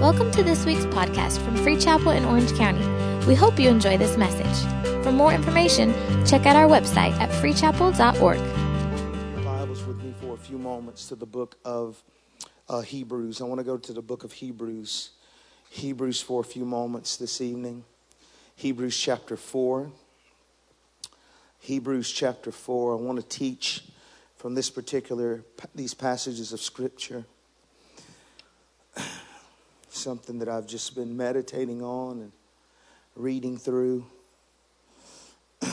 Welcome to this week's podcast from Free Chapel in Orange County. We hope you enjoy this message. For more information, check out our website at freechapel.org. Bibles with me for a few moments to the book of uh, Hebrews. I want to go to the book of Hebrews. Hebrews for a few moments this evening. Hebrews chapter 4. Hebrews chapter 4. I want to teach from this particular these passages of scripture something that I've just been meditating on and reading through. A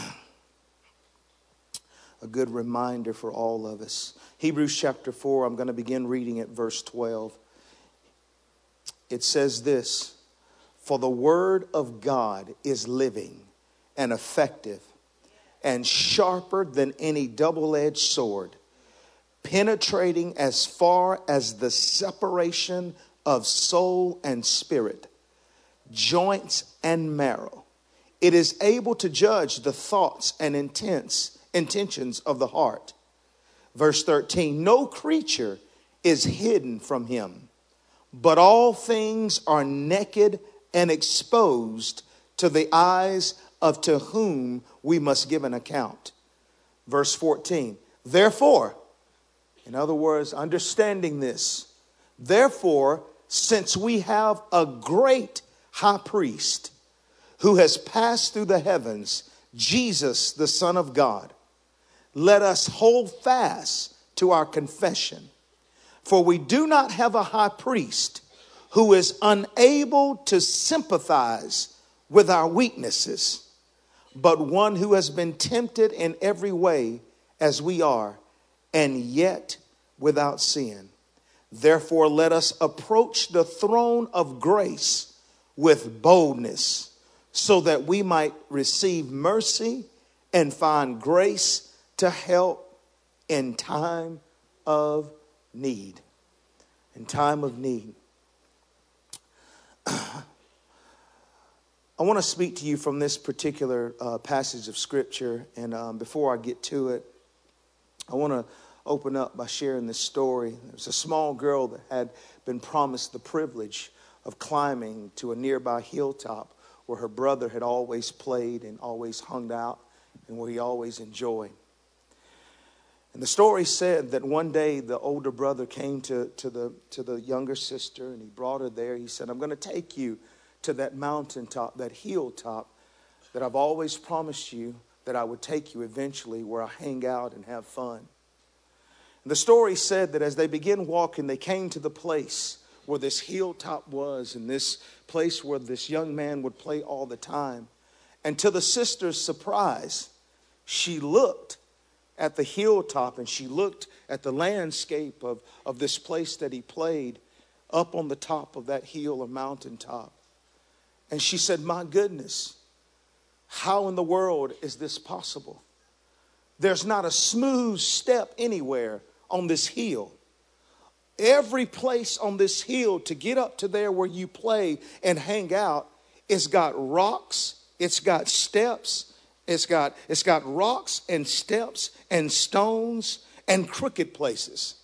good reminder for all of us. Hebrews chapter 4, I'm going to begin reading at verse 12. It says this For the word of God is living and effective and sharper than any double edged sword, penetrating as far as the separation of soul and spirit, joints and marrow. It is able to judge the thoughts and intents, intentions of the heart. Verse 13 No creature is hidden from him, but all things are naked and exposed to the eyes of to whom we must give an account. Verse 14, therefore, in other words, understanding this, therefore, since we have a great high priest who has passed through the heavens, Jesus, the Son of God, let us hold fast to our confession. For we do not have a high priest who is unable to sympathize with our weaknesses but one who has been tempted in every way as we are, and yet without sin. Therefore, let us approach the throne of grace with boldness, so that we might receive mercy and find grace to help in time of need. In time of need. I want to speak to you from this particular uh, passage of Scripture. And um, before I get to it, I want to open up by sharing this story. There was a small girl that had been promised the privilege of climbing to a nearby hilltop where her brother had always played and always hung out and where he always enjoyed. And the story said that one day the older brother came to, to, the, to the younger sister and he brought her there. He said, I'm going to take you to that mountaintop, that hilltop that I've always promised you that I would take you eventually where I hang out and have fun. The story said that as they began walking, they came to the place where this hilltop was and this place where this young man would play all the time. And to the sister's surprise, she looked at the hilltop and she looked at the landscape of, of this place that he played up on the top of that hill or mountaintop. And she said, My goodness, how in the world is this possible? There's not a smooth step anywhere on this hill. Every place on this hill to get up to there where you play and hang out, it's got rocks, it's got steps, it's got, it's got rocks and steps and stones and crooked places.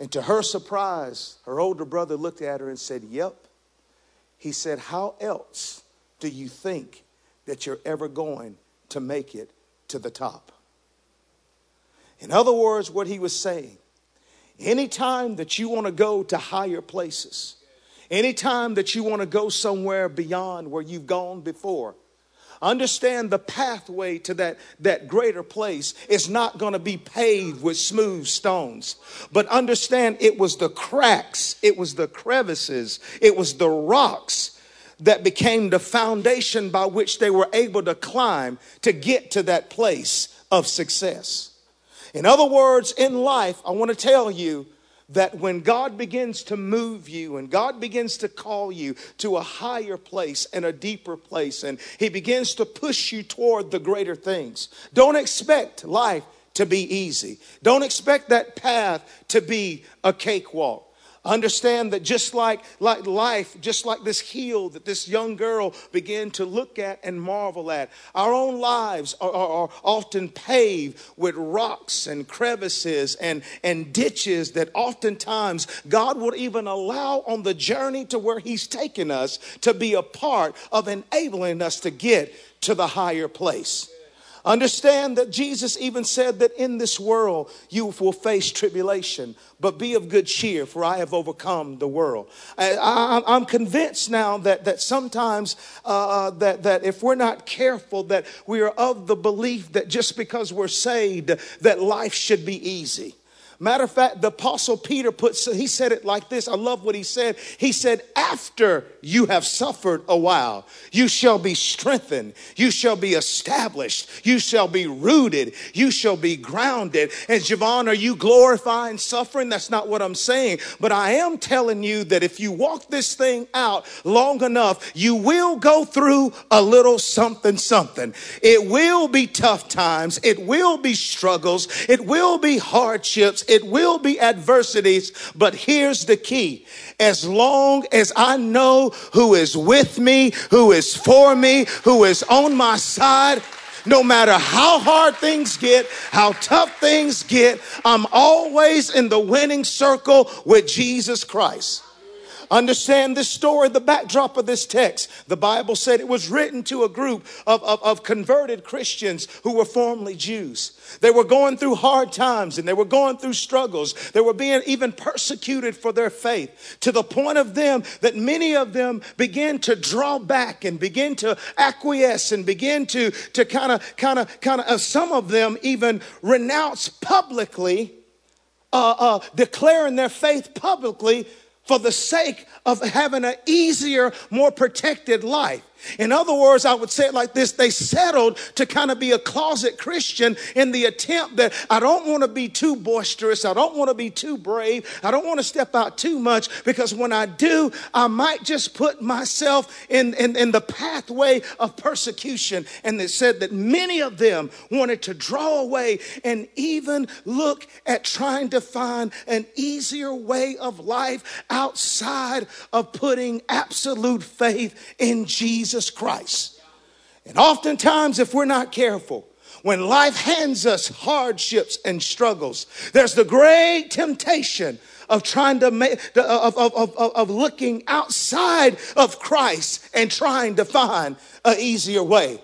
And to her surprise, her older brother looked at her and said, Yep, he said, How else do you think that you're ever going to make it to the top? In other words, what he was saying, anytime that you want to go to higher places, anytime that you want to go somewhere beyond where you've gone before, understand the pathway to that, that greater place is not going to be paved with smooth stones. But understand it was the cracks, it was the crevices, it was the rocks that became the foundation by which they were able to climb to get to that place of success. In other words, in life, I want to tell you that when God begins to move you and God begins to call you to a higher place and a deeper place, and He begins to push you toward the greater things, don't expect life to be easy. Don't expect that path to be a cakewalk. Understand that just like, like life, just like this heel that this young girl began to look at and marvel at, our own lives are, are, are, often paved with rocks and crevices and, and ditches that oftentimes God would even allow on the journey to where He's taken us to be a part of enabling us to get to the higher place. Understand that Jesus even said that in this world you will face tribulation, but be of good cheer, for I have overcome the world. I, am convinced now that, that sometimes uh, uh, that, that if we're not careful, that we are of the belief that just because we're saved, that life should be easy. Matter of fact, the apostle Peter put, he said it like this. I love what he said. He said, after you have suffered a while, you shall be strengthened. You shall be established. You shall be rooted. You shall be grounded. And Javon, are you glorifying suffering? That's not what I'm saying. But I am telling you that if you walk this thing out long enough, you will go through a little something, something. It will be tough times. It will be struggles. It will be hardships it will be adversities, but here's the key. As long as I know who is with me, who is for me, who is on my side, no matter how hard things get, how tough things get, I'm always in the winning circle with Jesus Christ. Understand this story, the backdrop of this text. The Bible said it was written to a group of, of, of, converted Christians who were formerly Jews. They were going through hard times and they were going through struggles. They were being even persecuted for their faith to the point of them that many of them began to draw back and begin to acquiesce and begin to, to kind of, kind of, kind of, uh, some of them even renounce publicly, uh, uh, declaring their faith publicly for the sake of having an easier, more protected life. In other words, I would say it like this they settled to kind of be a closet Christian in the attempt that I don't want to be too boisterous, I don't want to be too brave, I don't want to step out too much because when I do, I might just put myself in, in, in the pathway of persecution. And they said that many of them wanted to draw away and even look at trying to find an easier way of life outside of putting absolute faith in Jesus. Jesus Christ. And oftentimes, if we're not careful, when life hands us hardships and struggles, there's the great temptation of trying to make, of, of, of, of looking outside of Christ and trying to find an easier way.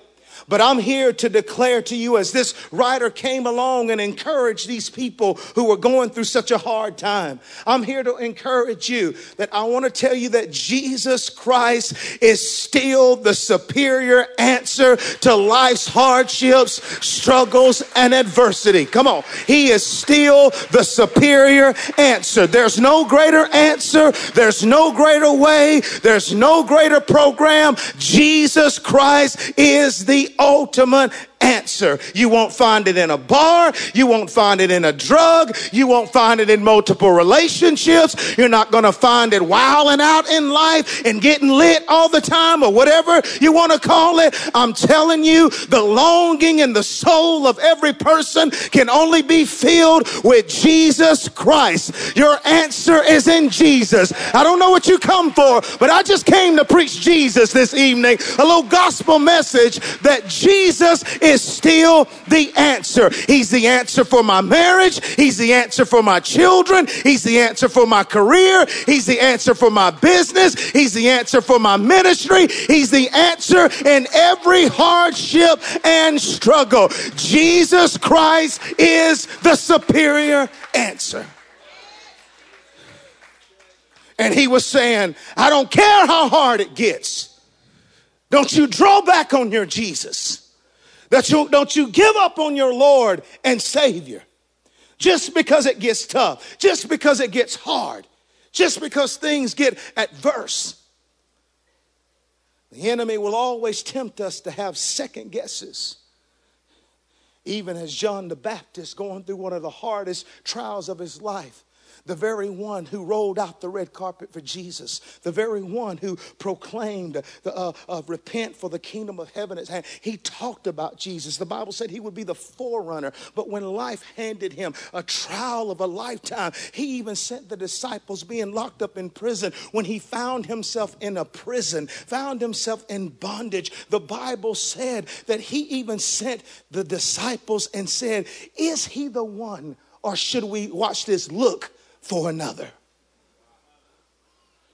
But I'm here to declare to you as this writer came along and encouraged these people who were going through such a hard time. I'm here to encourage you that I want to tell you that Jesus Christ is still the superior answer to life's hardships, struggles, and adversity. Come on. He is still the superior answer. There's no greater answer. There's no greater way. There's no greater program. Jesus Christ is the ultimate answer. You won't find it in a bar. You won't find it in a drug. You won't find it in multiple relationships. You're not going to find it wilding out in life and getting lit all the time or whatever you want to call it. I'm telling you, the longing in the soul of every person can only be filled with Jesus Christ. Your answer is in Jesus. I don't know what you come for, but I just came to preach Jesus this evening. A little gospel message that Jesus is still the answer. He's the answer for my marriage. He's the answer for my children. He's the answer for my career. He's the answer for my business. He's the answer for my ministry. He's the answer in every hardship and struggle. Jesus Christ is the superior answer. And he was saying, I don't care how hard it gets. Don't you draw back on your Jesus. That you, don't you give up on your Lord and Savior just because it gets tough, just because it gets hard, just because things get adverse. The enemy will always tempt us to have second guesses. Even as John the Baptist going through one of the hardest trials of his life, the very one who rolled out the red carpet for Jesus, the very one who proclaimed, the, uh, uh, Repent for the kingdom of heaven is hand. He talked about Jesus. The Bible said he would be the forerunner, but when life handed him a trial of a lifetime, he even sent the disciples being locked up in prison when he found himself in a prison, found himself in bondage. The Bible said that he even sent the disciples and said, Is he the one, or should we watch this? Look for another.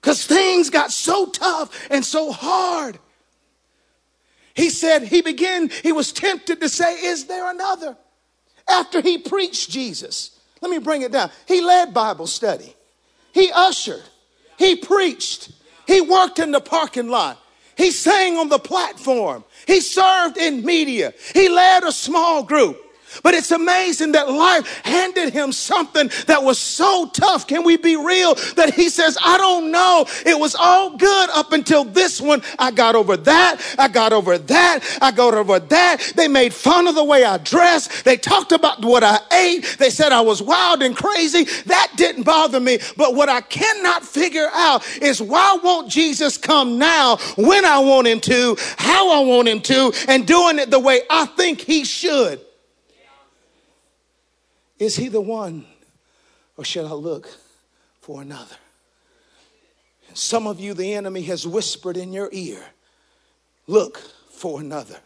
Because things got so tough and so hard. He said, he began, he was tempted to say, Is there another? After he preached Jesus. Let me bring it down. He led Bible study, he ushered, he preached, he worked in the parking lot, he sang on the platform, he served in media, he led a small group. But it's amazing that life handed him something that was so tough. Can we be real? That he says, I don't know. It was all good up until this one. I got over that. I got over that. I got over that. They made fun of the way I dressed. They talked about what I ate. They said I was wild and crazy. That didn't bother me. But what I cannot figure out is why won't Jesus come now when I want him to, how I want him to, and doing it the way I think he should? Is he the one, or should I look for another? Some of you, the enemy has whispered in your ear, look for another.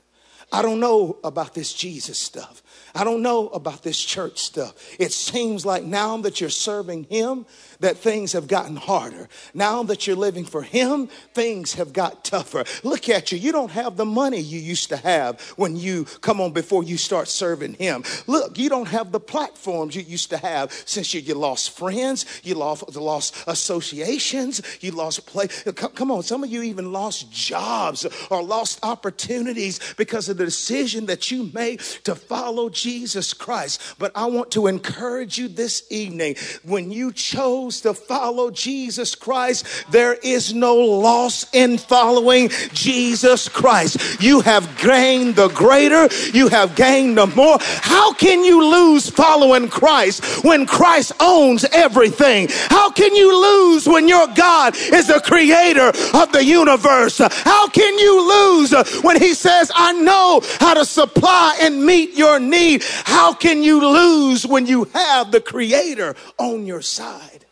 I don't know about this Jesus stuff. I don't know about this church stuff. It seems like now that you're serving Him, that things have gotten harder. Now that you're living for Him, things have got tougher. Look at you. You don't have the money you used to have when you come on before you start serving Him. Look, you don't have the platforms you used to have since you, you lost friends, you lost, lost associations, you lost play. Uh, come on, some of you even lost jobs or lost opportunities because of the decision that you made to follow Jesus Christ. But I want to encourage you this evening when you chose to follow Jesus Christ, there is no loss in following Jesus Christ. You have gained the greater, you have gained the more. How can you lose following Christ when Christ owns everything? How can you lose when your God is the creator of the universe? How can you lose when he says, I know how to supply and meet your need? How can you lose when you have the creator on your side?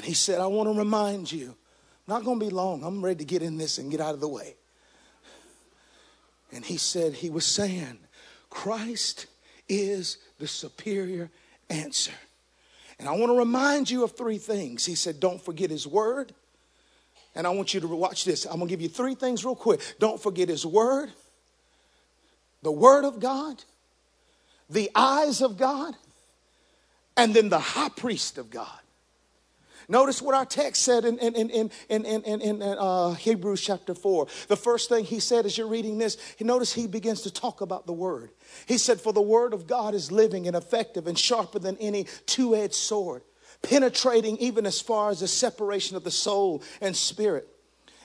And he said, I want to remind you, not going to be long. I'm ready to get in this and get out of the way. And he said, he was saying, Christ is the superior answer. And I want to remind you of three things. He said, Don't forget his word. And I want you to watch this. I'm going to give you three things real quick. Don't forget his word, the word of God, the eyes of God, and then the high priest of God. Notice what our text said in, in, in, in, in, in, in uh, Hebrews chapter 4. The first thing he said as you're reading this, notice he begins to talk about the word. He said, For the word of God is living and effective and sharper than any two edged sword, penetrating even as far as the separation of the soul and spirit.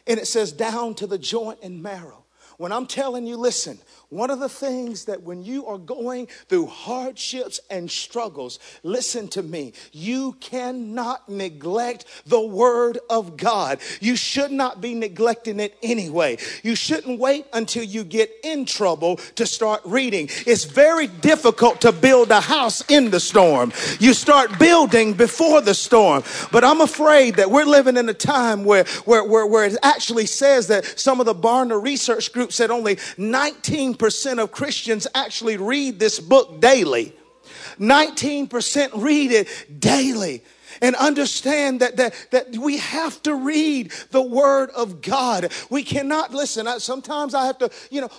And it says, Down to the joint and marrow. When I'm telling you, listen, one of the things that when you are going through hardships and struggles, listen to me, you cannot neglect the Word of God. You should not be neglecting it anyway. You shouldn't wait until you get in trouble to start reading. It's very difficult to build a house in the storm. You start building before the storm. But I'm afraid that we're living in a time where, where, where, where it actually says that some of the Barna research group said only 19 19% of Christians actually read this book daily. 19% read it daily and understand that, that, that we have to read the word of God. We cannot listen. I, sometimes I have to, you know,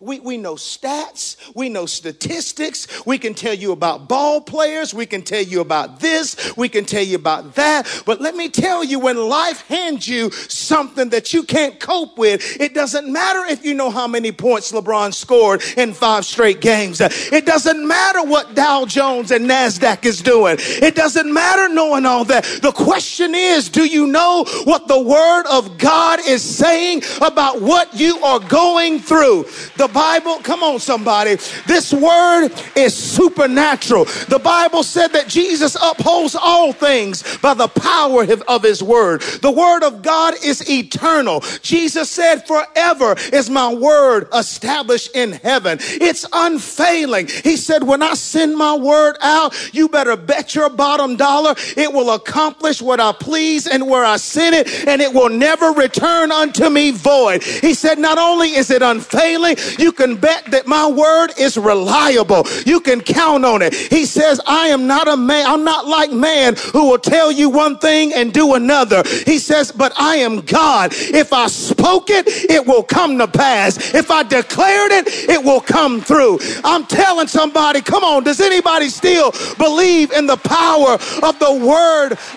we, we know stats, we know statistics, we can tell you about ball players, we can tell you about this, we can tell you about that. But let me tell you, when life hands you something that you can't cope with, it doesn't matter if you know how many points LeBron scored in five straight games. It doesn't matter what Dow Jones and NASDAQ is doing. It doesn't matter knowing all that. The question is, do you know what the word of God is saying about what you are going through? The Bible, come on somebody, this word is supernatural. The Bible said that Jesus upholds all things by the power of his word. The word of God is eternal. Jesus said, forever is my word established in heaven. It's unfailing. He said, when I send my word out, you better bet your bottom dollar it will accomplish what I please and where I send it, and it will never return unto me void. He said, not only is it unfailing, you can bet that my word is reliable. You can count on it. He says, I am not a man, I'm not like man who will tell you one thing and do another. He says, but I am God. If I spoke it, it will come to pass. If I declared it, it will come through. I'm telling somebody, come on, does anybody still believe in the power of the word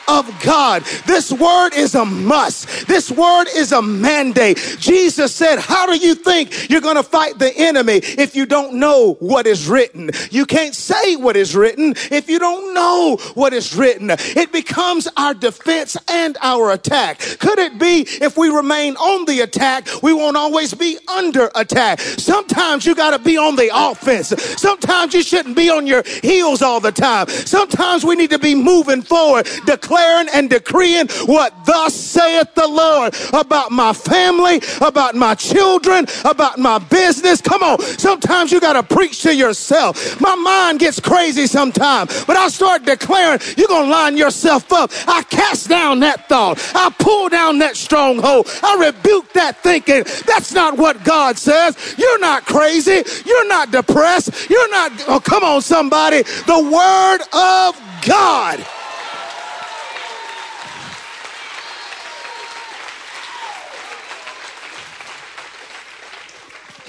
of God? This word is a must. This word is a mandate. Jesus said, how do you think you're going to fight the enemy if you don't know what is written? You can't say what is written if you don't know what is written. It becomes our defense and our attack. Could it be if we remain on the attack, we won't always be under attack? Sometimes you got to be on the offense. Sometimes you shouldn't be on your heels all the time. Sometimes we need to be moving forward, declaring and decreeing what thus saith the Lord about my family, about my children, about my business. Come on. Sometimes you got to preach to yourself. My mind gets crazy sometimes, but I start declaring, you're going to line yourself up. I cast down that thought. I pull down that stronghold. I rebuke that thinking. That's not what God says. You're not crazy. You're not depressed. You're not, oh, come on, somebody. The word of God.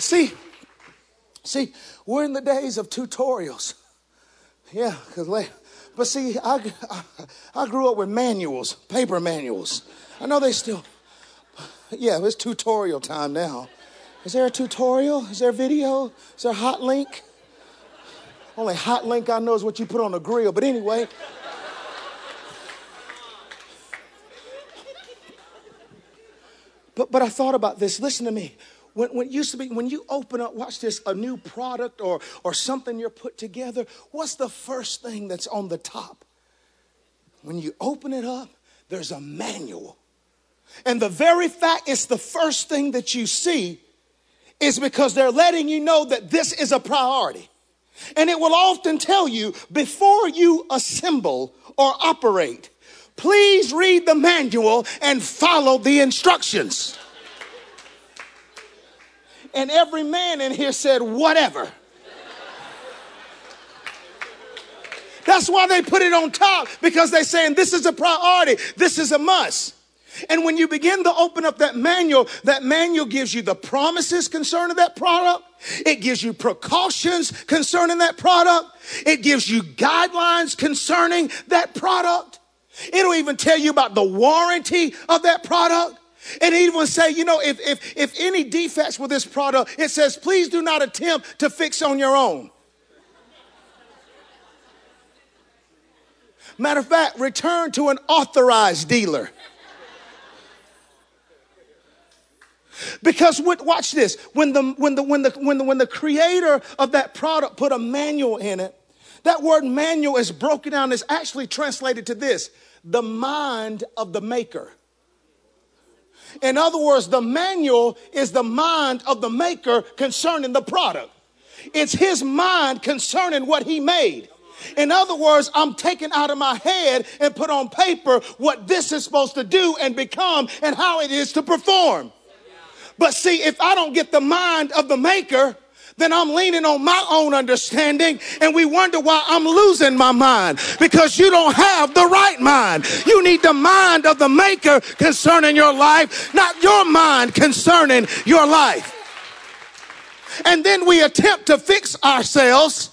See, see, we're in the days of tutorials. Yeah, because but see, I, I, I grew up with manuals, paper manuals. I know they still, yeah, it's tutorial time now. Is there a tutorial? Is there a video? Is there a hot link? Only hot link I know is what you put on a grill. But anyway. But, but I thought about this. Listen to me. When, when, used to be, when you open up, watch this, a new product or, or something you're put together, what's the first thing that's on the top? When you open it up, there's a manual. And the very fact it's the first thing that you see is because they're letting you know that this is a priority. And it will often tell you before you assemble or operate, please read the manual and follow the instructions. And every man in here said, whatever. That's why they put it on top because they're saying this is a priority, this is a must. And when you begin to open up that manual, that manual gives you the promises concerning that product. It gives you precautions concerning that product. It gives you guidelines concerning that product. It'll even tell you about the warranty of that product. And he would say, you know, if, if, if any defects with this product, it says, please do not attempt to fix on your own. Matter of fact, return to an authorized dealer. Because watch this, when the, when, the, when, the, when, the, when the creator of that product put a manual in it, that word manual is broken down, is actually translated to this the mind of the maker. In other words, the manual is the mind of the maker concerning the product. It's his mind concerning what he made. In other words, I'm taking out of my head and put on paper what this is supposed to do and become and how it is to perform. But see, if I don't get the mind of the maker, then I'm leaning on my own understanding and we wonder why I'm losing my mind because you don't have the right mind. You need the mind of the maker concerning your life, not your mind concerning your life. And then we attempt to fix ourselves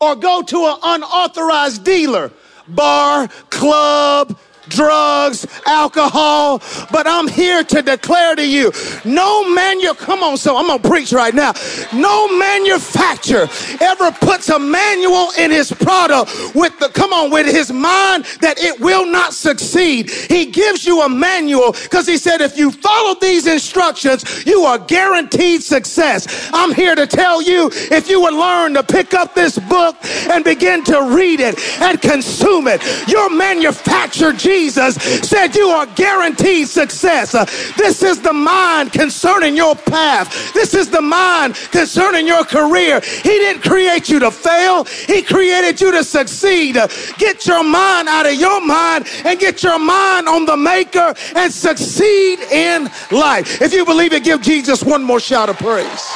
or go to an unauthorized dealer, bar, club, drugs, alcohol. But I'm here to declare to you, no man, you come on, so I'm gonna preach right now. No manufacturer ever puts a manual in his product with the come on with his mind that it will not succeed. He gives you a manual because he said if you follow these instructions, you are guaranteed success. I'm here to tell you if you would learn to pick up this book and begin to read it and consume it, your manufacturer Jesus said you are guaranteed success. Uh, this is the mind concerning your path. This is the mind concerning your career. He didn't create you to fail. He created you to succeed. Uh, get your mind out of your mind and get your mind on the maker and succeed in life. If you believe it, give Jesus one more shout of praise.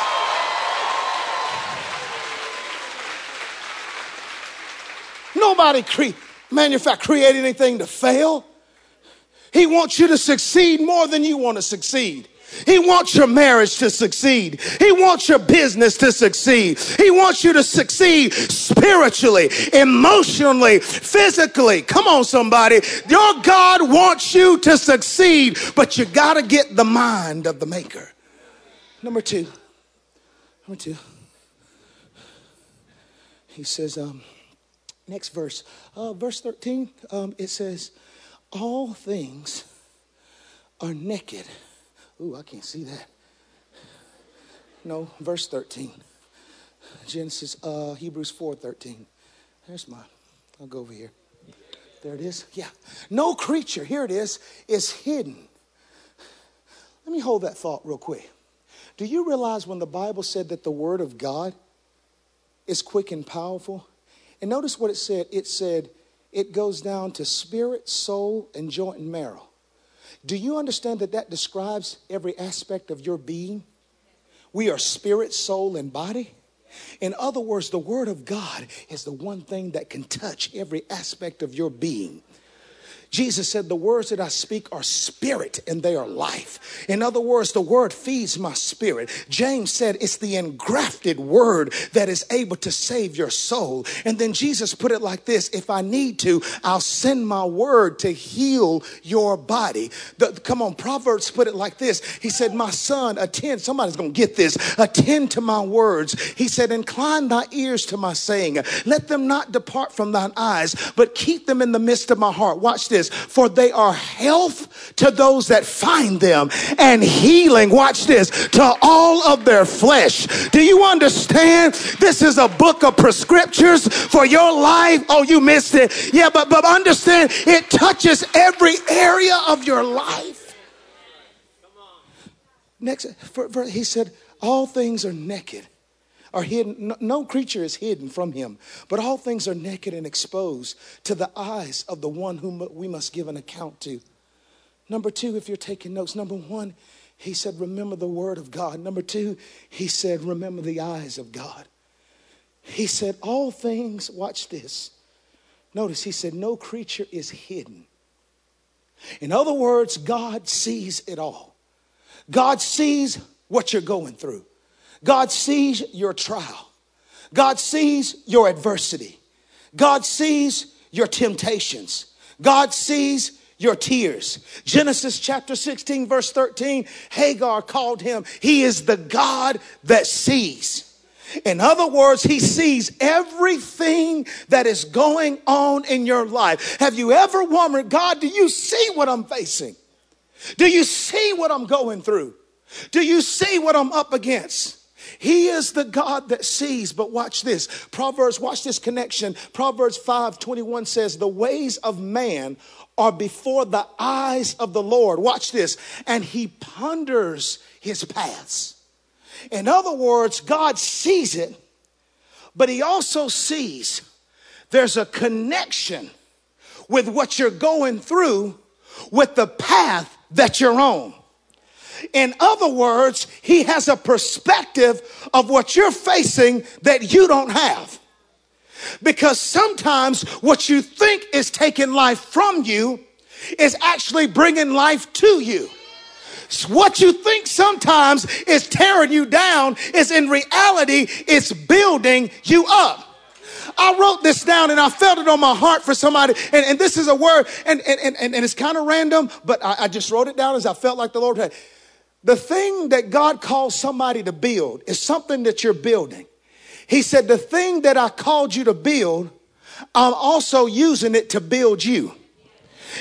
Nobody manufacture create anything to fail. He wants you to succeed more than you want to succeed. He wants your marriage to succeed. He wants your business to succeed. He wants you to succeed spiritually, emotionally, physically. Come on, somebody. Your God wants you to succeed, but you got to get the mind of the maker. Number two. Number two. He says, um, next verse, uh, verse 13, um, it says, All things are naked Ooh, I can't see that. No, verse 13. Genesis, uh, Hebrews 4 13. There's mine. I'll go over here. There it is. Yeah. No creature, here it is, is hidden. Let me hold that thought real quick. Do you realize when the Bible said that the Word of God is quick and powerful? And notice what it said. It said it goes down to spirit, soul, and joint and marrow. Do you understand that that describes every aspect of your being? We are spirit, soul, and body. In other words, the Word of God is the one thing that can touch every aspect of your being. Jesus said, The words that I speak are spirit and they are life. In other words, the word feeds my spirit. James said, It's the engrafted word that is able to save your soul. And then Jesus put it like this If I need to, I'll send my word to heal your body. The, come on, Proverbs put it like this He said, My son, attend. Somebody's going to get this. Attend to my words. He said, Incline thy ears to my saying. Let them not depart from thine eyes, but keep them in the midst of my heart. Watch this for they are health to those that find them and healing, watch this, to all of their flesh. Do you understand? This is a book of prescriptions for your life. Oh, you missed it. Yeah, but, but understand it touches every area of your life. Next, for, for, he said, all things are naked are hidden. No, creature is hidden from him, but all things are naked and exposed to the eyes of the one whom we must give an account to. Number two, if you're taking notes, number one, he said, remember the word of God. Number two, he said, remember the eyes of God. He said, all things, watch this. Notice he said, no creature is hidden. In other words, God sees it all. God sees what you're going through. God sees your trial. God sees your adversity. God sees your temptations. God sees your tears. Genesis chapter 16, verse 13, Hagar called him, He is the God that sees. In other words, he sees everything that is going on in your life. Have you ever wondered, God, do you see what I'm facing? Do you see what I'm going through? Do you see what I'm up against? He is the God that sees. But watch this. Proverbs, watch this connection. Proverbs 5 21 says, The ways of man are before the eyes of the Lord. Watch this. And he ponders his paths. In other words, God sees it, but he also sees there's a connection with what you're going through with the path that you're on. In other words, he has a perspective of what you're facing that you don't have. Because sometimes what you think is taking life from you is actually bringing life to you. What you think sometimes is tearing you down is in reality, it's building you up. I wrote this down and I felt it on my heart for somebody. And, and this is a word, and, and, and, and it's kind of random, but I, I just wrote it down as I felt like the Lord had. The thing that God calls somebody to build is something that you're building. He said, The thing that I called you to build, I'm also using it to build you.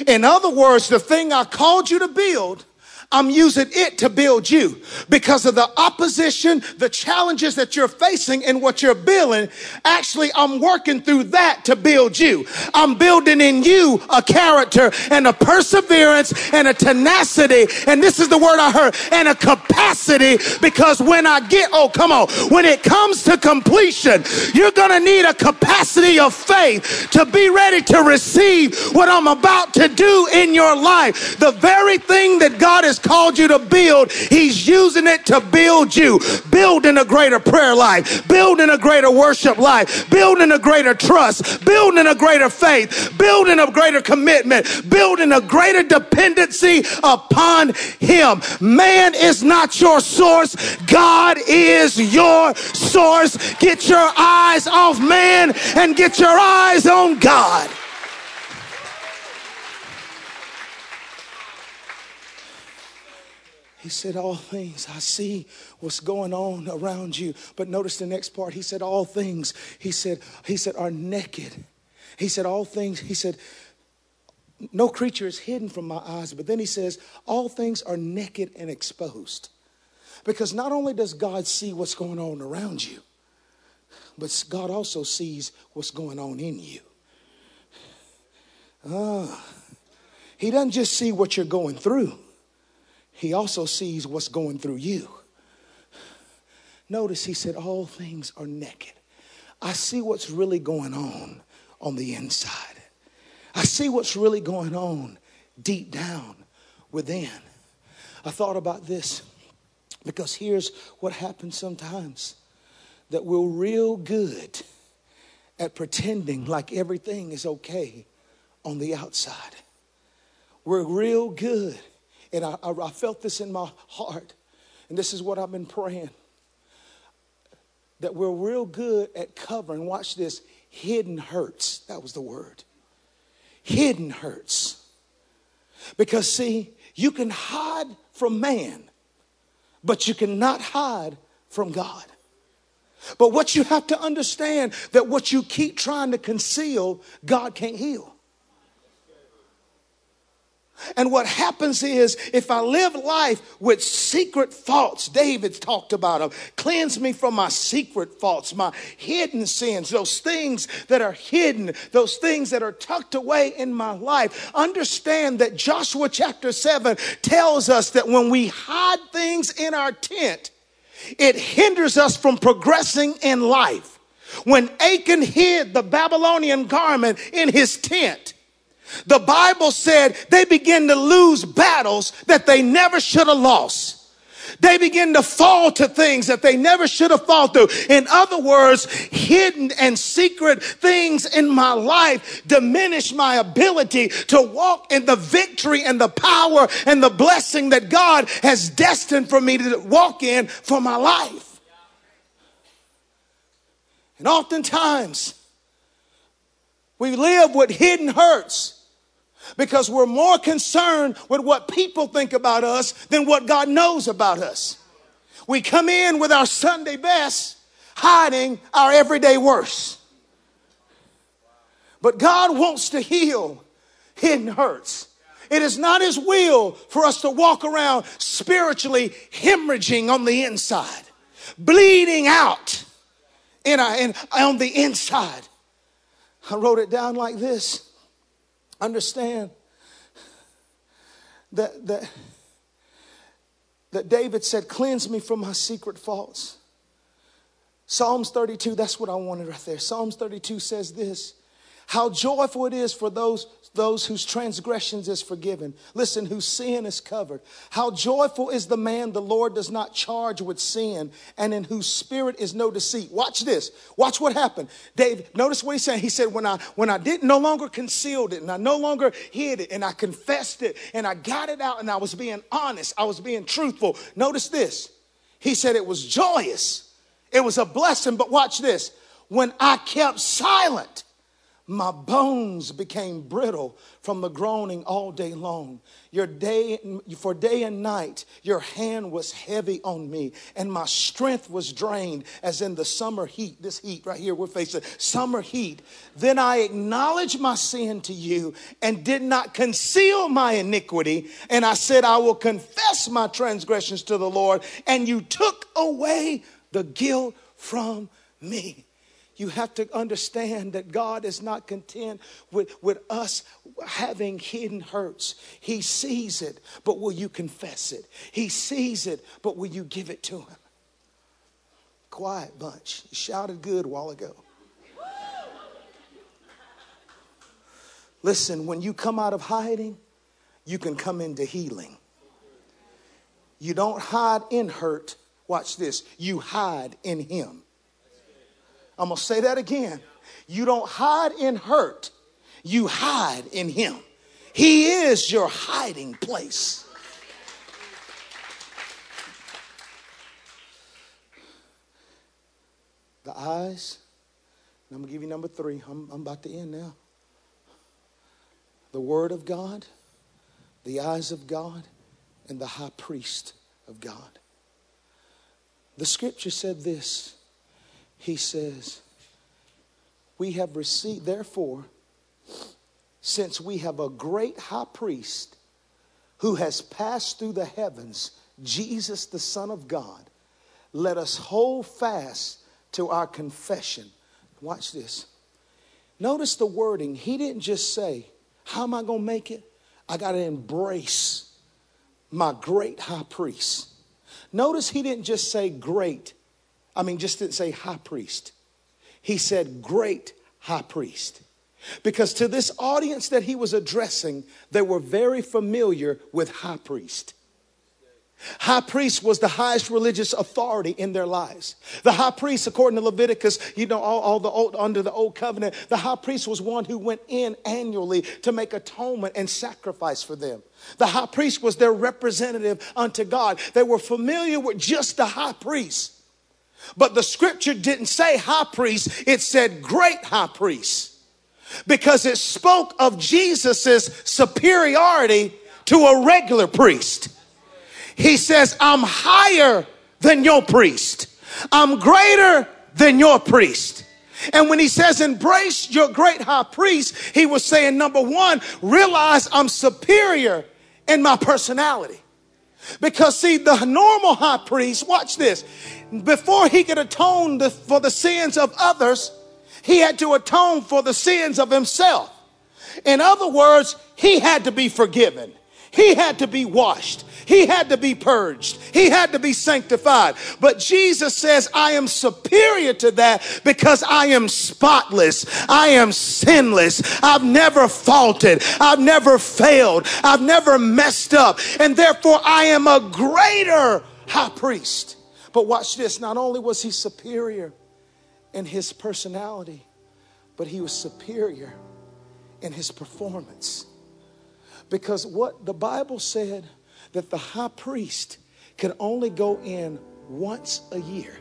In other words, the thing I called you to build, I'm using it to build you because of the opposition, the challenges that you're facing and what you're building. Actually, I'm working through that to build you. I'm building in you a character and a perseverance and a tenacity. And this is the word I heard and a capacity because when I get, oh, come on, when it comes to completion, you're going to need a capacity of faith to be ready to receive what I'm about to do in your life. The very thing that God is called you to build, He's using it to build you. Building a greater prayer life, building a greater worship life, building a greater trust, building a greater faith, building a greater commitment, building a greater dependency upon Him. Man is not your source, God is your source. Get your eyes off man and get your eyes on God. He said, All things, I see what's going on around you. But notice the next part. He said, All things, he said, he said, are naked. He said, All things, he said, no creature is hidden from my eyes. But then he says, All things are naked and exposed. Because not only does God see what's going on around you, but God also sees what's going on in you. Ah, he doesn't just see what you're going through. He also sees what's going through you. Notice he said, All things are naked. I see what's really going on on the inside. I see what's really going on deep down within. I thought about this because here's what happens sometimes that we're real good at pretending like everything is okay on the outside. We're real good and I, I, I felt this in my heart. And this is what I've been praying that we're real good at covering, watch this, hidden hurts. That was the word. Hidden hurts. Because, see, you can hide from man, but you cannot hide from God. But what you have to understand that what you keep trying to conceal, God can't heal. And what happens is, if I live life with secret faults, David's talked about them. Cleanse me from my secret faults, my hidden sins, those things that are hidden, those things that are tucked away in my life. Understand that Joshua chapter 7 tells us that when we hide things in our tent, it hinders us from progressing in life. When Achan hid the Babylonian garment in his tent, the Bible said they begin to lose battles that they never should have lost. They begin to fall to things that they never should have fallen through. In other words, hidden and secret things in my life diminish my ability to walk in the victory and the power and the blessing that God has destined for me to walk in for my life. And oftentimes, we live with hidden hurts because we're more concerned with what people think about us than what God knows about us. We come in with our Sunday best, hiding our everyday worst. But God wants to heal hidden hurts. It is not His will for us to walk around spiritually hemorrhaging on the inside, bleeding out in, our, in on the inside. I wrote it down like this Understand that, that, that David said, Cleanse me from my secret faults. Psalms 32, that's what I wanted right there. Psalms 32 says this How joyful it is for those those whose transgressions is forgiven. Listen, whose sin is covered. How joyful is the man the Lord does not charge with sin and in whose spirit is no deceit. Watch this. Watch what happened. Dave, notice what he said. He said, when I, when I didn't no longer concealed it and I no longer hid it and I confessed it and I got it out and I was being honest. I was being truthful. Notice this. He said it was joyous. It was a blessing, but watch this. when I kept silent, my bones became brittle from the groaning all day long. Your day, for day and night, your hand was heavy on me, and my strength was drained, as in the summer heat. This heat right here, we're facing summer heat. Then I acknowledged my sin to you and did not conceal my iniquity. And I said, I will confess my transgressions to the Lord, and you took away the guilt from me. You have to understand that God is not content with, with us having hidden hurts. He sees it, but will you confess it? He sees it, but will you give it to Him? Quiet bunch. You shouted good a while ago. Listen, when you come out of hiding, you can come into healing. You don't hide in hurt. Watch this. You hide in Him. I'm going to say that again. You don't hide in hurt, you hide in Him. He is your hiding place. The eyes, I'm going to give you number three. I'm, I'm about to end now. The Word of God, the eyes of God, and the high priest of God. The scripture said this he says, We have received, therefore, since we have a great high priest who has passed through the heavens, Jesus, the Son of God, let us hold fast to our confession. Watch this. Notice the wording. He didn't just say, How am I going to make it? I got to embrace my great high priest. Notice he didn't just say great, I mean, just didn't say high priest. He said great high priest. Because to this audience that he was addressing, they were very familiar with high priest. High priest was the highest religious authority in their lives. The high priest, according to Leviticus, you know, all, all the old, under the old covenant, the high priest was one who went in annually to make atonement and sacrifice for them. The high priest was their representative unto God. They were familiar with just the high priest. But the scripture didn't say high priest, it said great high priest. Because it spoke of Jesus' superiority to a regular priest. He says, I'm higher than your priest. I'm greater than your priest. And when he says embrace your great high priest, he was saying, number one, realize I'm superior in my personality. Because see, the normal high priest, watch this, before he could atone for the sins of others, he had to atone for the sins of himself. In other words, he had to be forgiven. He had to be washed. He had to be purged. He had to be sanctified. But Jesus says, I am superior to that because I am spotless. I am sinless. I've never faulted. I've never failed. I've never messed up. And therefore, I am a greater high priest. But watch this not only was he superior in his personality, but he was superior in his performance. Because what the Bible said that the high priest could only go in once a year.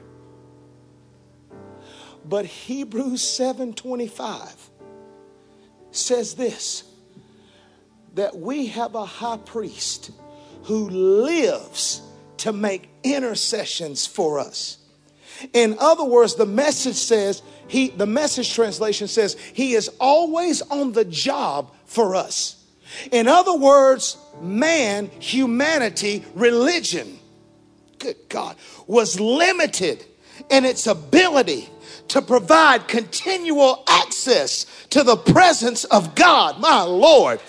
But Hebrews 7:25 says this that we have a high priest who lives to make intercessions for us. In other words, the message says, he, the message translation says, he is always on the job for us. In other words, man, humanity, religion, good God, was limited in its ability to provide continual access to the presence of God, my Lord.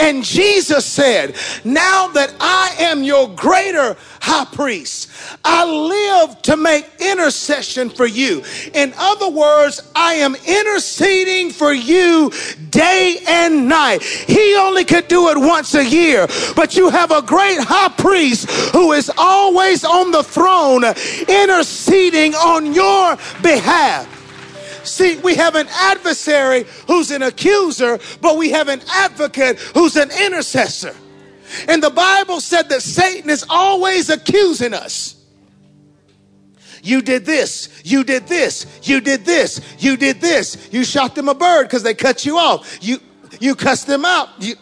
And Jesus said, Now that I am your greater high priest, I live to make intercession for you. In other words, I am interceding for you day and night. He only could do it once a year, but you have a great high priest who is always on the throne interceding on your behalf. See, we have an adversary who's an accuser, but we have an advocate who's an intercessor. And the Bible said that Satan is always accusing us. You did this. You did this. You did this. You did this. You shot them a bird because they cut you off. You, you cussed them out. You,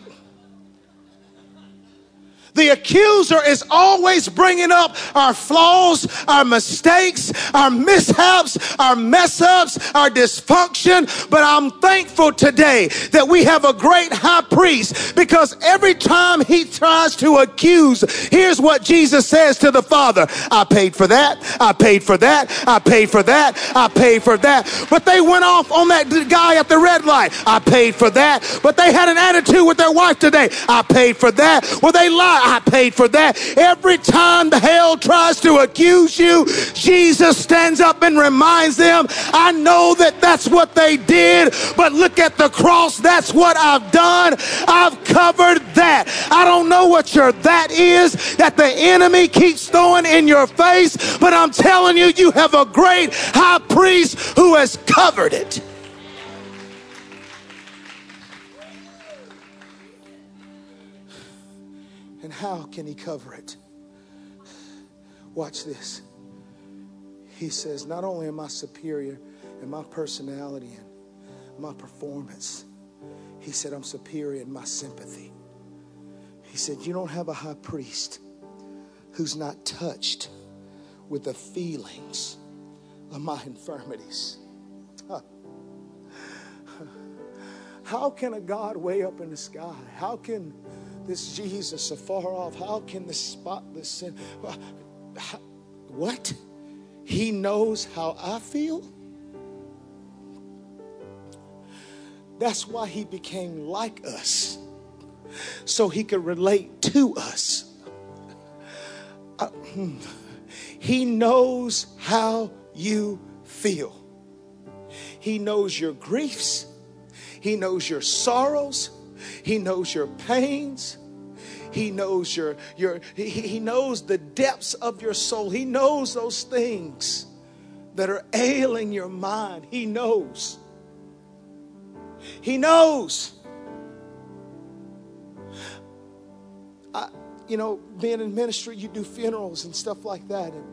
the accuser is always bringing up our flaws, our mistakes, our mishaps, our mess ups, our dysfunction. But I'm thankful today that we have a great high priest because every time he tries to accuse, here's what Jesus says to the Father I paid for that, I paid for that, I paid for that, I paid for that. But they went off on that guy at the red light. I paid for that. But they had an attitude with their wife today. I paid for that. Well, they lied. I paid for that. Every time the hell tries to accuse you, Jesus stands up and reminds them, I know that that's what they did, but look at the cross. That's what I've done. I've covered that. I don't know what your that is that the enemy keeps throwing in your face, but I'm telling you, you have a great high priest who has covered it. How can he cover it? Watch this. He says, Not only am I superior in my personality and my performance, he said, I'm superior in my sympathy. He said, You don't have a high priest who's not touched with the feelings of my infirmities. How can a God way up in the sky? How can this Jesus afar off? How can this spotless sin? What? He knows how I feel? That's why he became like us, so he could relate to us. Uh, hmm. he knows how you feel. He knows your griefs. He knows your sorrows. He knows your pains. He knows your, your he, he knows the depths of your soul. He knows those things that are ailing your mind. He knows. He knows. I, you know, being in ministry, you do funerals and stuff like that. And,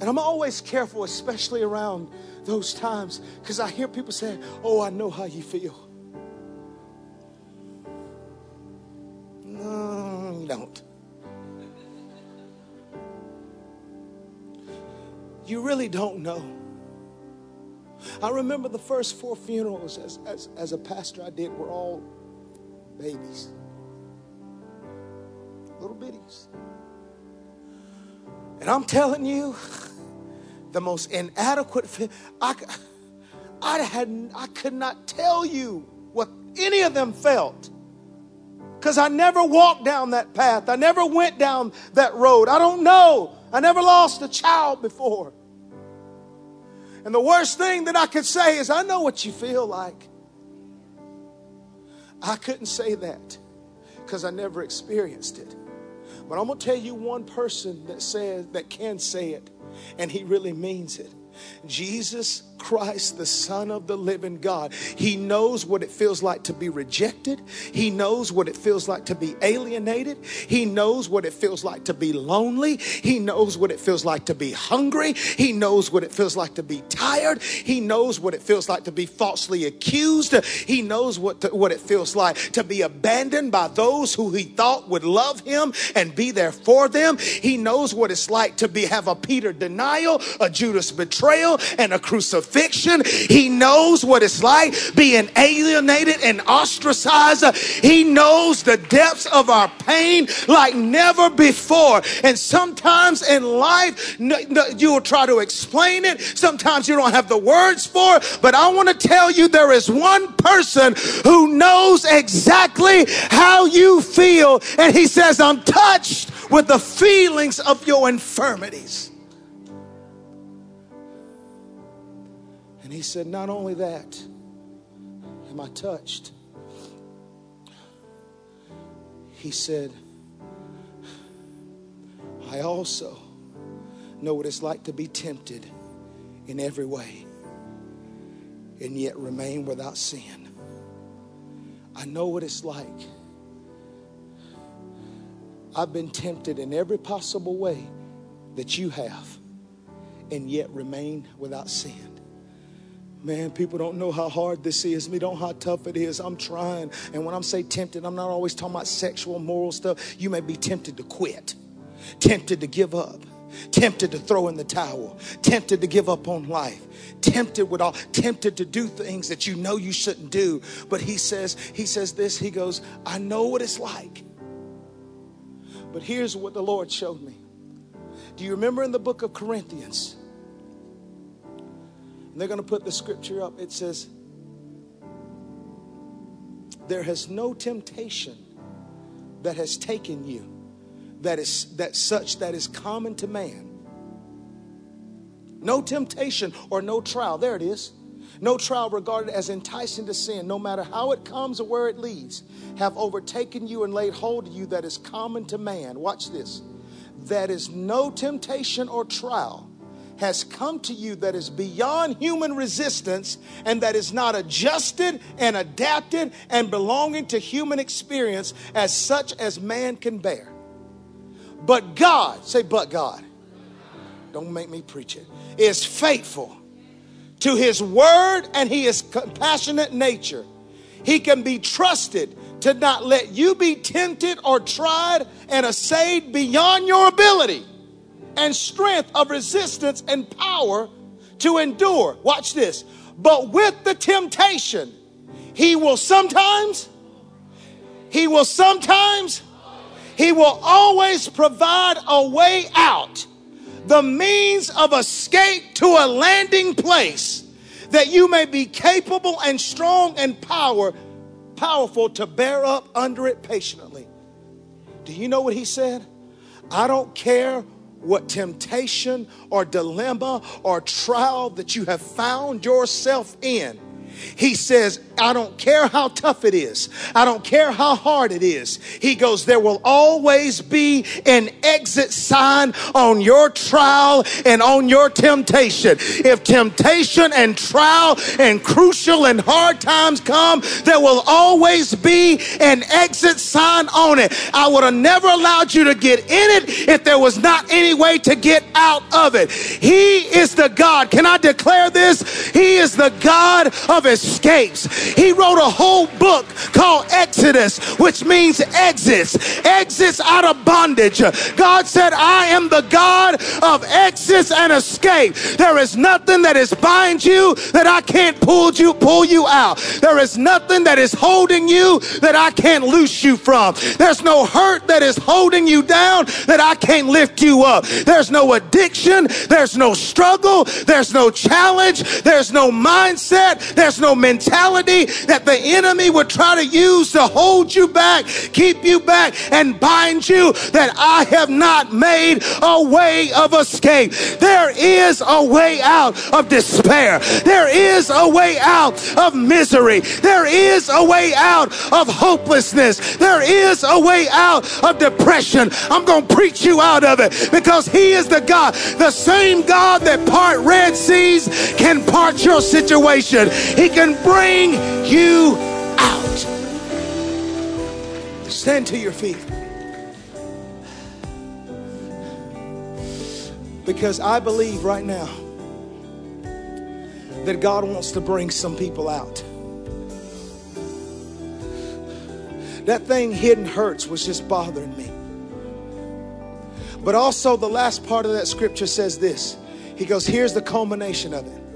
and I'm always careful, especially around those times because I hear people say, Oh, I know how you feel. No, you don't. You really don't know. I remember the first four funerals as, as, as a pastor I did were all babies, little bitties. And I'm telling you, the most inadequate. I, I, had, I could not tell you what any of them felt because I never walked down that path. I never went down that road. I don't know. I never lost a child before. And the worst thing that I could say is, I know what you feel like. I couldn't say that because I never experienced it. But I'm going to tell you one person that says that can say it and he really means it. Jesus Christ, the Son of the living God. He knows what it feels like to be rejected. He knows what it feels like to be alienated. He knows what it feels like to be lonely. He knows what it feels like to be hungry. He knows what it feels like to be tired. He knows what it feels like to be falsely accused. He knows what, to, what it feels like to be abandoned by those who he thought would love him and be there for them. He knows what it's like to be have a Peter denial, a Judas betrayal, and a crucifixion crucifixion. He knows what it's like being alienated and ostracized. He knows the depths of our pain like never before. And sometimes in life, you will try to explain it. Sometimes you don't have the words for it. But I want to tell you there is one person who knows exactly how you feel. And he says, I'm touched with the feelings of your infirmities. And he said, Not only that, am I touched? He said, I also know what it's like to be tempted in every way and yet remain without sin. I know what it's like I've been tempted in every possible way that you have, and yet remain without sin. Man, people don't know how hard this is. Me don't how tough it is. I'm trying. And when I'm say tempted, I'm not always talking about sexual, moral stuff. You may be tempted to quit, tempted to give up, tempted to throw in the towel, tempted to give up on life, tempted with all, tempted to do things that you know you shouldn't do. But he says, he says this, he goes, I know what it's like. But here's what the Lord showed me. Do you remember in the book of Corinthians? They're going to put the scripture up. It says, There has no temptation that has taken you that is that such that is common to man. No temptation or no trial. There it is. No trial regarded as enticing to sin, no matter how it comes or where it leads, have overtaken you and laid hold of you that is common to man. Watch this. That is no temptation or trial has come to you that is beyond human resistance and that is not adjusted and adapted and belonging to human experience as such as man can bear. But God, say, but God, don't make me preach it, is faithful to his word and he is compassionate nature. He can be trusted to not let you be tempted or tried and assayed beyond your ability and strength of resistance and power to endure. Watch this. But with the temptation, he will sometimes, he will sometimes, he will always provide a way out, the means of escape to a landing place that you may be capable and strong and power, powerful to bear up under it patiently. Do you know what he said? I don't care what temptation or dilemma or trial that you have found yourself in. He says, I don't care how tough it is. I don't care how hard it is. He goes, there will always be an exit sign on your trial and on your temptation. If temptation and trial and crucial and hard times come, there will always be an exit sign on it. I would have never allowed you to get in it if there was not any way to get out of it. He is the God. Can I declare this? He is the God of escapes. He wrote a whole book called Exodus, which means exits, exits out of bondage. God said, I am the God of exits and escape. There is nothing that is bind you that I can't pull you, pull you out. There is nothing that is holding you that I can't loose you from. There's no hurt that is holding you down that I can't lift you up. There's no addiction. There's no struggle. There's no challenge. There's no mindset. There's no mentality that the enemy would try to use to hold you back, keep you back, and bind you that I have not made a way of escape. There is a way out of despair. There is a way out of misery. There is a way out of hopelessness. There is a way out of depression. I'm going to preach you out of it because He is the God, the same God that part Red Seas can part your situation. He can bring you out. Stand to your feet. Because I believe right now that God wants to bring some people out. That thing hidden hurts was just bothering me. But also, the last part of that scripture says this He goes, Here's the culmination of it.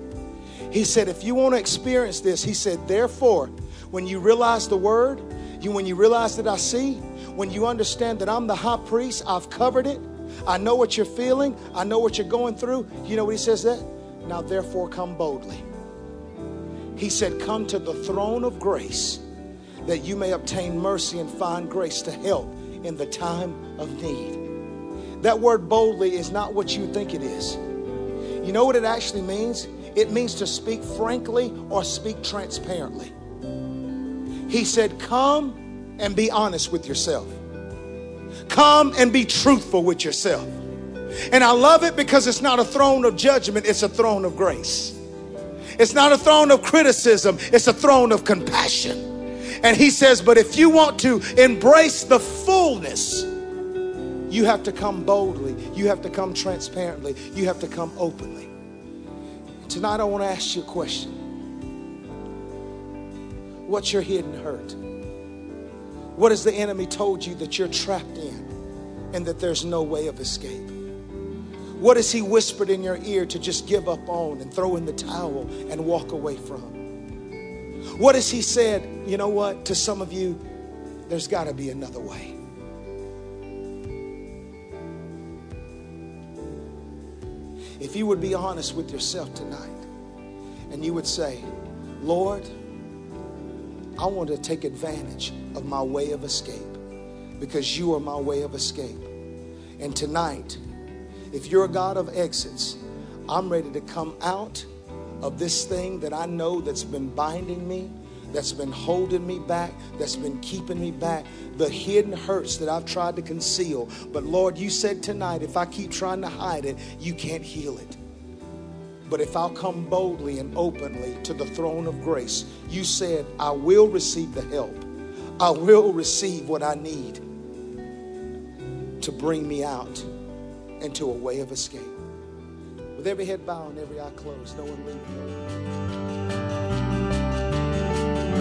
He said, If you want to experience this, He said, Therefore, when you realize the word, you when you realize that I see, when you understand that I'm the high priest, I've covered it. I know what you're feeling. I know what you're going through. You know what he says that? Now therefore come boldly. He said, Come to the throne of grace that you may obtain mercy and find grace to help in the time of need. That word boldly is not what you think it is. You know what it actually means? It means to speak frankly or speak transparently. He said, Come and be honest with yourself. Come and be truthful with yourself. And I love it because it's not a throne of judgment, it's a throne of grace. It's not a throne of criticism, it's a throne of compassion. And he says, But if you want to embrace the fullness You have to come boldly. You have to come transparently. You have to come openly. Tonight, I want to ask you a question What's your hidden hurt? What has the enemy told you that you're trapped in and that there's no way of escape? What has he whispered in your ear to just give up on and throw in the towel and walk away from? What has he said, you know what, to some of you, there's got to be another way. If you would be honest with yourself tonight and you would say, Lord, I want to take advantage of my way of escape because you are my way of escape. And tonight, if you're a God of exits, I'm ready to come out of this thing that I know that's been binding me, that's been holding me back, that's been keeping me back, the hidden hurts that I've tried to conceal. But Lord, you said tonight, if I keep trying to hide it, you can't heal it. But if I'll come boldly and openly to the throne of grace, you said, I will receive the help. I will receive what I need to bring me out into a way of escape. With every head bowed and every eye closed, no one leaving.